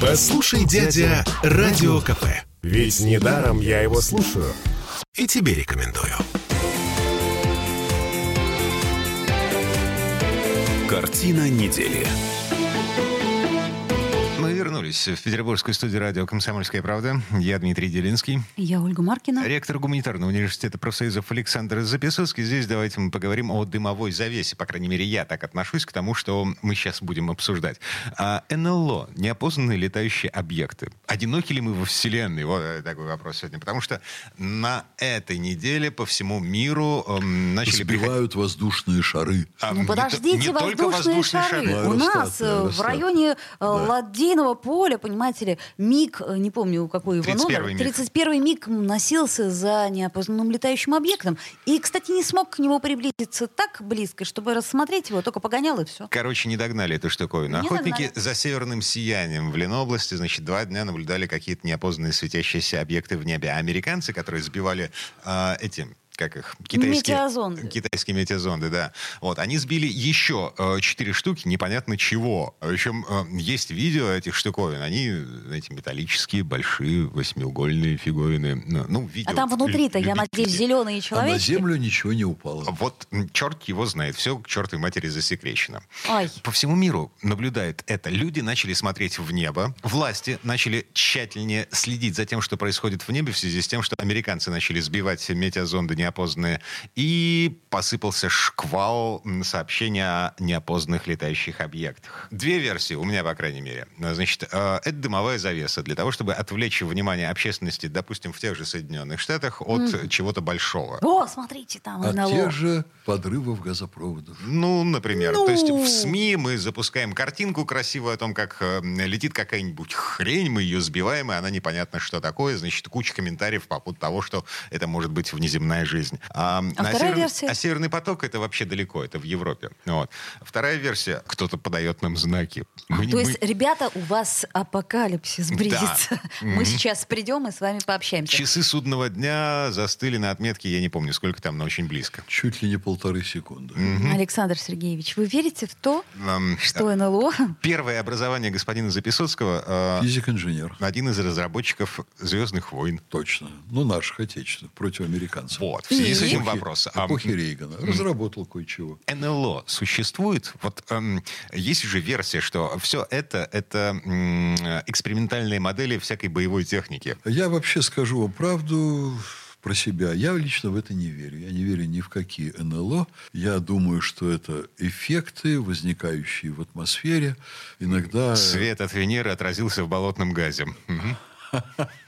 Послушай, дядя, Радио КП. Ведь недаром я его слушаю. И тебе рекомендую. Картина недели. Вернулись в петербургскую студию радио «Комсомольская правда». Я Дмитрий Делинский. Я Ольга Маркина. Ректор гуманитарного университета профсоюзов Александр Записовский. Здесь давайте мы поговорим о дымовой завесе. По крайней мере, я так отношусь к тому, что мы сейчас будем обсуждать. А НЛО, неопознанные летающие объекты. Одиноки ли мы во Вселенной? Вот такой вопрос сегодня. Потому что на этой неделе по всему миру эм, начали Сбивают воздушные шары. А, Ну не подождите, не только воздушные, воздушные шары. шары. У Аэростат, нас э, в аэростат. районе э, Ладейного поля, понимаете ли, МиГ, э, не помню, какой его 31-й номер, МиГ. 31-й МиГ носился за неопознанным летающим объектом. И, кстати, не смог к нему приблизиться так близко, чтобы рассмотреть его, только погонял и все. Короче, не догнали эту штуковину. Не Охотники догнали. за северным сиянием в Ленобласти, значит, два дня наблюдали какие-то неопознанные светящиеся объекты в небе. А американцы, которые сбивали а, эти как их, китайские, Метеозонды. китайские метеозонды, да. Вот, они сбили еще э, четыре штуки, непонятно чего. Причем э, есть видео этих штуковин. Они, знаете, металлические, большие, восьмиугольные фиговины. Ну, Ну, видео А там внутри-то, я надеюсь, зеленые А на человечки. землю ничего не упало. Вот черт его знает, все к чертовой матери засекречено. Ай. По всему миру наблюдает это. Люди начали смотреть в небо, власти начали тщательнее следить за тем, что происходит в небе в связи с тем, что американцы начали сбивать метеозонды неопознанные, и посыпался шквал сообщений о неопознанных летающих объектах. Две версии у меня, по крайней мере. Значит, э, это дымовая завеса для того, чтобы отвлечь внимание общественности, допустим, в тех же Соединенных Штатах от чего-то большого. О, смотрите, там От НЛО. тех же подрывов газопроводов. Ну, например. Ну. То есть в СМИ мы запускаем картинку красивую о том, как э, летит какая-нибудь хрень, мы ее сбиваем, и она непонятно, что такое. Значит, куча комментариев по поводу того, что это может быть внеземная жизнь. А, А вторая версия? а Северный поток это вообще далеко, это в Европе. Вот. Вторая версия, кто-то подает нам знаки. Мы не- То мы- есть, ребята, у вас апокалипсис близится. Мы Мгм. сейчас придем и с вами пообщаемся. Часы судного дня застыли на отметке, я не помню, сколько там, но очень близко. Чуть ли не полторы секунды. Александр Сергеевич, вы верите в то, Эм, что НЛО Первое образование господина Записоцкого э, Физик-инженер. один из разработчиков «Звездных войн». Точно. Ну, наших отечественных, против американцев. Вот, в связи с И? этим Эпохи- вопрос. А, Эпохи Рейгана. Разработал кое-чего. НЛО существует? Вот эм, есть же версия, что все это это м, экспериментальные модели всякой боевой техники. Я вообще скажу вам правду про себя. Я лично в это не верю. Я не верю ни в какие НЛО. Я думаю, что это эффекты, возникающие в атмосфере. Иногда... Свет от Венеры отразился в болотном газе. Мгм.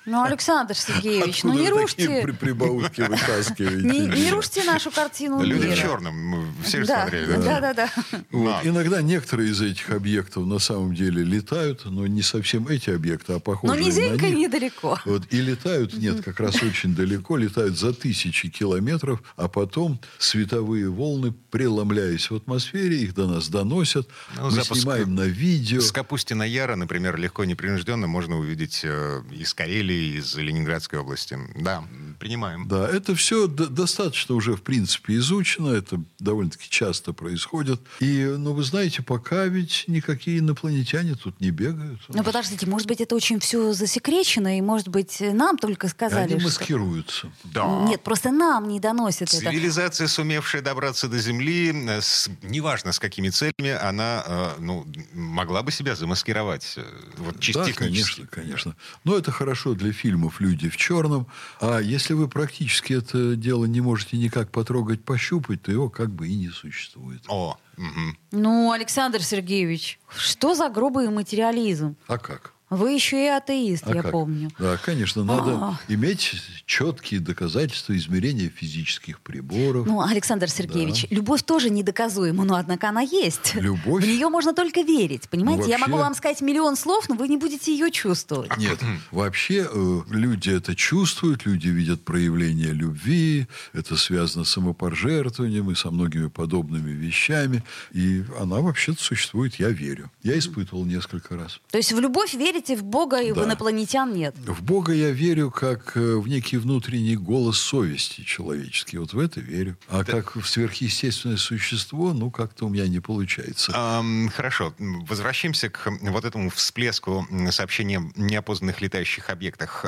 Ну, Александр Сергеевич, ну Откуда не вы рушьте, при- прибаутки вытаскиваете? не, не рушьте нашу картину Люди мира. в черном, мы все же Да, смотрели. да, да, да. Вот. Да. Иногда некоторые из этих объектов на самом деле летают, но не совсем эти объекты, а Но похожие на низенько них. недалеко. Вот, и летают, нет, как раз очень далеко, летают за тысячи километров, а потом световые волны, преломляясь в атмосфере, их до нас доносят. Ну, Мы запуск снимаем на видео. С Капустина Яра, например, легко непринужденно можно увидеть э, из Карелии, из Ленинградской области. Да, принимаем. Да, это все достаточно уже, в принципе, изучено, это довольно-таки часто происходит. И, ну, вы знаете, пока ведь никакие инопланетяне тут не бегают. Ну, подождите, может быть, это очень все засекречено, и, может быть, нам только сказали, Они что... маскируются. Да. Нет, просто нам не доносят это. Цивилизация, сумевшая добраться до Земли, э, с- неважно с какими целями, она э, ну, могла бы себя замаскировать. э, Вот, чисто Да, технически. конечно, конечно. Но это хорошо для фильмов «Люди в черном». А если вы практически это дело не можете никак потрогать, пощупать, то его как бы и не существует. О, мгм. Ну, Александр Сергеевич, что за грубый материализм? А как? Вы еще и атеист, А я как? помню. Да, конечно, надо А. иметь четкие доказательства измерения физических приборов. Ну, Александр Сергеевич, любовь тоже недоказуема, но однако она есть. Любовь? В нее можно только верить, понимаете? Я вообще- могу вам сказать миллион слов, но вы не будете ее чувствовать. Нет, вообще э, люди это чувствуют, люди видят проявление любви, это связано с самопожертвованием и со многими подобными вещами. И она вообще-то существует, я верю. Я испытывал несколько раз. То есть в любовь верите верите в Бога и в Да. инопланетян нет. В Бога я верю как э, в некий внутренний голос совести человеческий. Вот в это верю. А как в сверхъестественное существо, ну, как-то у меня не получается. Ам, Хорошо, возвращаемся к вот этому всплеску о неопознанных летающих объектах.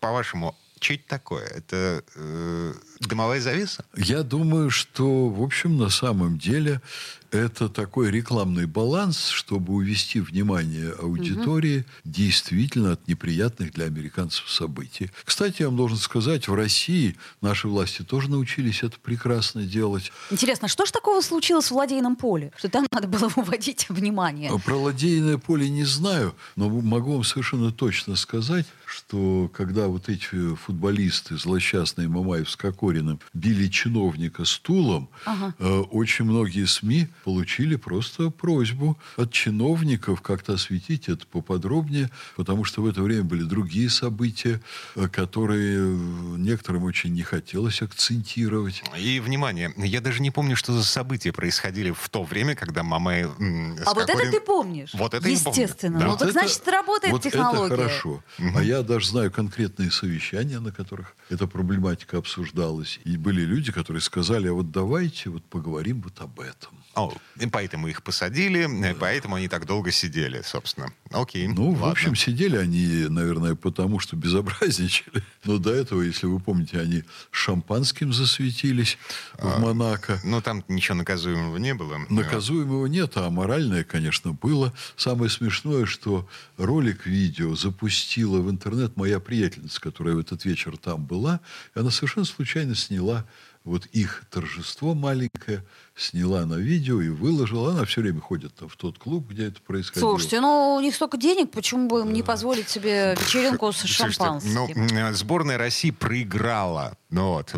По-вашему, что это такое? Это э, дымовая завеса? Я думаю, что, в общем, на самом деле это такой рекламный баланс, чтобы увести внимание аудитории действительно от неприятных для американцев событий. Кстати, я вам должен сказать, в России наши власти тоже научились это прекрасно делать. Интересно, что ж такого случилось в ладейном поле, что там надо было уводить внимание? А Про ладейное поле не знаю, но могу вам совершенно точно сказать, что когда вот эти футболисты, злосчастные Мамаев с Кокориным, били чиновника стулом, э, очень многие СМИ получили просто просьбу от чиновников как-то осветить это поподробнее, потому что в это время были другие события, э, которые э, некоторым очень не хотелось акцентировать. И, внимание, я даже не помню, что за события происходили в то время, когда Мамай... м, с А вот это Кокорин- ты помнишь? Вот это я помню. Естественно. Да. Ну Вот так это- значит работает вот технология. это хорошо. А я даже знаю конкретные совещания, на которых эта проблематика обсуждалась. И были люди, которые сказали, а вот давайте вот поговорим вот об этом. О, и поэтому их посадили, э, поэтому они так долго сидели, собственно. Окей, Ну, в ладно. общем, сидели они, наверное, потому что безобразничали. Но до этого, если вы помните, они шампанским засветились в Монако. Ну, там ничего наказуемого не было. Наказуемого нет, а моральное, конечно, было. Самое смешное, что ролик видео запустила в интернет моя приятельница, которая в этот вечер там была. И она совершенно случайно сняла вот их торжество маленькое, сняла на видео и выложила. Она все время ходит там в тот клуб, где это происходило. Слушайте, ну у них столько денег, почему бы им не позволить себе вечеринку с Слушайте, шампанским? ну, сборная России проиграла. Ну вот,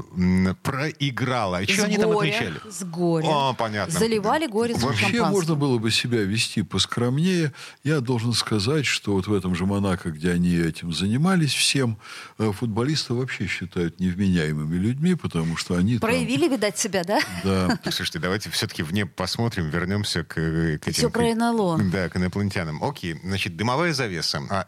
проиграла. И что С они там горя, отмечали? С горя. О, понятно. Заливали горе с Вообще шампанским. можно было бы себя вести поскромнее. Я должен сказать, что вот в этом же Монако, где они этим занимались всем, э, футболисты вообще считают невменяемыми людьми, потому что они там- Проявили, видать, себя, да? да, Слушайте, давайте все-таки вне посмотрим, вернемся к, э, к этим... Всё про к- НЛО. Да, к инопланетянам. Окей, значит, дымовая завеса. А,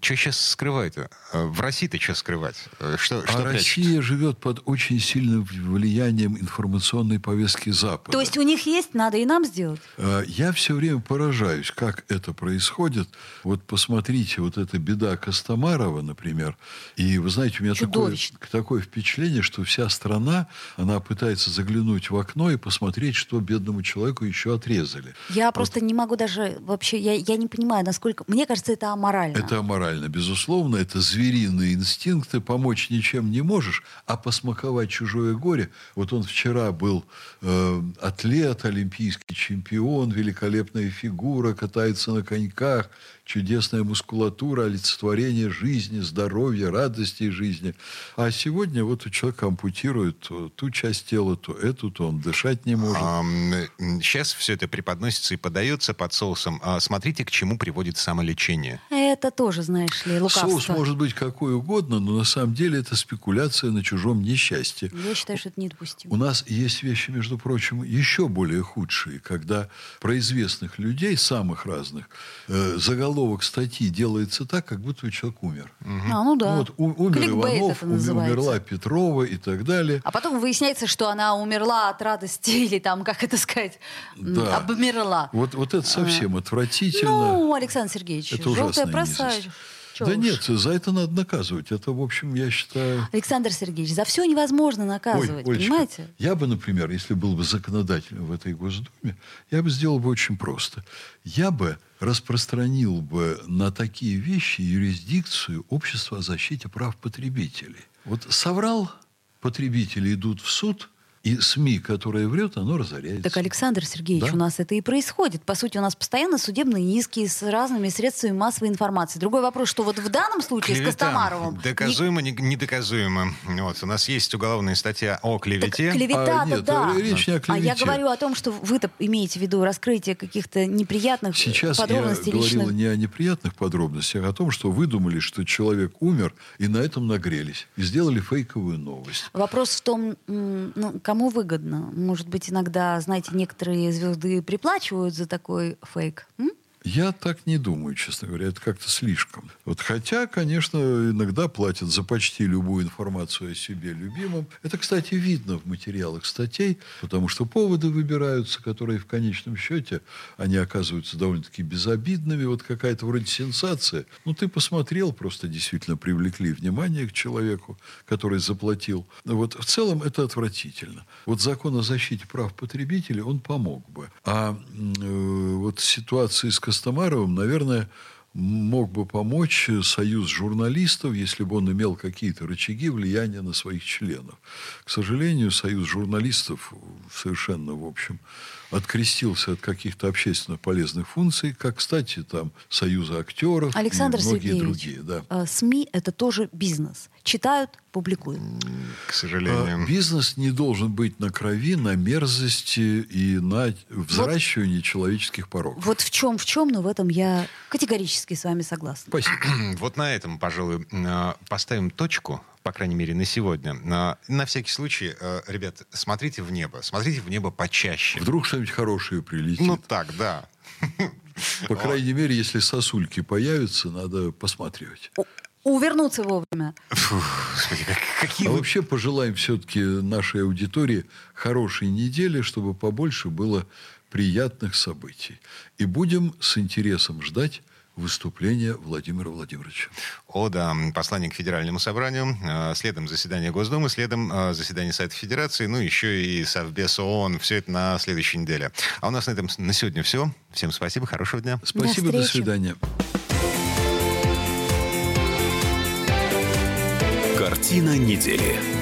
что сейчас скрывают? В России-то что скрывать? Э, Что, что а прячут? Россия живет под очень сильным влиянием информационной повестки Запада. То есть у них есть, надо и нам сделать. Э, Я все время поражаюсь, как это происходит. Вот посмотрите, вот эта беда Костомарова, например. И вы знаете, у меня такое, такое впечатление, что вся страна, она пытается заглянуть в окно и посмотреть, что бедному человеку еще отрезали. Я просто не могу даже вообще, я, я не понимаю, насколько... Мне кажется, это аморально. Это аморально, безусловно, это звериные инстинкты, помочь ничем не можешь, а посмаковать чужое горе. Вот он вчера был э, атлет, олимпийский чемпион, великолепная фигура, катается на коньках, чудесная мускулатура, олицетворение жизни, здоровья, радости жизни. А сегодня вот у человека ампутируют то ту часть тела, то эту, то он дышать не может. Сейчас все это преподносится и подается под соусом. А смотрите, к чему приводит самолечение. Это тоже, знаешь ли, лукавство. Соус может быть какой угодно, но на самом деле это спекуляция на чужом несчастье. Я считаю, что это недопустимо. У нас есть вещи, между прочим, еще более худшие, когда про известных людей, самых разных, э, заголовок статьи делается так, как будто человек умер. А, ну да. Вот, у- умер Кликбейт Иванов, это уме- называется. умерла Петрова и так далее. А потом выясняется, что она умерла от радости или там, как это сказать, Да. обмерла. Вот, вот это совсем отвратительно. Ну, Александр Сергеевич, это желтая проса. низость. Чё да уж. нет, за это надо наказывать. Это, в общем, я считаю... Александр Сергеевич, за все невозможно наказывать, Ой, Олечка, понимаете? Я бы, например, если был бы законодателем в этой Госдуме, я бы сделал бы очень просто. Я бы распространил бы на такие вещи юрисдикцию общества о защите прав потребителей. Вот соврал, потребители идут в суд, и СМИ, которая врет, оно разоряется. Так, Александр Сергеевич, Да? у нас это и происходит. По сути, у нас постоянно судебные иски с разными средствами массовой информации. Другой вопрос, что вот в данном случае с Клевета. Костомаровым... ни- Доказуемо, не- недоказуемо. Вот, у нас есть уголовная статья о Так клевете. клевета, А, нет, да. речь не о А я клевете. говорю о том, что вы-то имеете в виду раскрытие каких-то неприятных Сейчас я подробностей говорил личных. не о неприятных подробностях, а о том, что вы думали, что человек умер, и на этом нагрелись. И сделали фейковую новость. Вопрос в том, ну, кому выгодно. Может быть, иногда, знаете, некоторые звезды приплачивают за такой фейк. М? Я так не думаю, честно говоря. Это как-то слишком. Вот хотя, конечно, иногда платят за почти любую информацию о себе любимом. Это, кстати, видно в материалах статей, потому что поводы выбираются, которые в конечном счете, они оказываются довольно-таки безобидными. Вот какая-то вроде сенсация. Ну, ты посмотрел, просто действительно привлекли внимание к человеку, который заплатил. Вот в целом это отвратительно. Вот закон о защите прав потребителей, он помог бы. А э, вот ситуации с Костомаровым, наверное, мог бы помочь союз журналистов, если бы он имел какие-то рычаги влияния на своих членов. К сожалению, союз журналистов совершенно, в общем, открестился от каких-то общественно полезных функций, как, кстати, там союза актеров Александр и многие Сергеевич, другие. Да. э, СМИ это тоже бизнес. Читают, публикуют. К сожалению. А Бизнес не должен быть на крови, на мерзости и на взращивании человеческих пороков. Вот в чем, в чем, но в этом я категорически с вами согласна. Спасибо. Вот на этом, пожалуй, э, поставим точку, по крайней мере, на сегодня. Э, На всякий случай, э, ребят, смотрите в небо. Смотрите в небо почаще. Вдруг что-нибудь хорошее прилетит. Ну так, да. По крайней мере, если сосульки появятся, надо посматривать. Увернуться вовремя. Господи, как- какие А вы... вообще пожелаем все-таки нашей аудитории хорошей недели, чтобы побольше было приятных событий. И будем с интересом ждать выступления Владимира Владимировича. О, да, послание к Федеральному собранию, э, следом заседание Госдумы, следом э, заседание Совета Федерации, ну, еще и Совбез ООН. Все это на следующей неделе. А у нас на этом на сегодня все. Всем спасибо, хорошего дня. Спасибо, до встречи. свидания. Картина недели.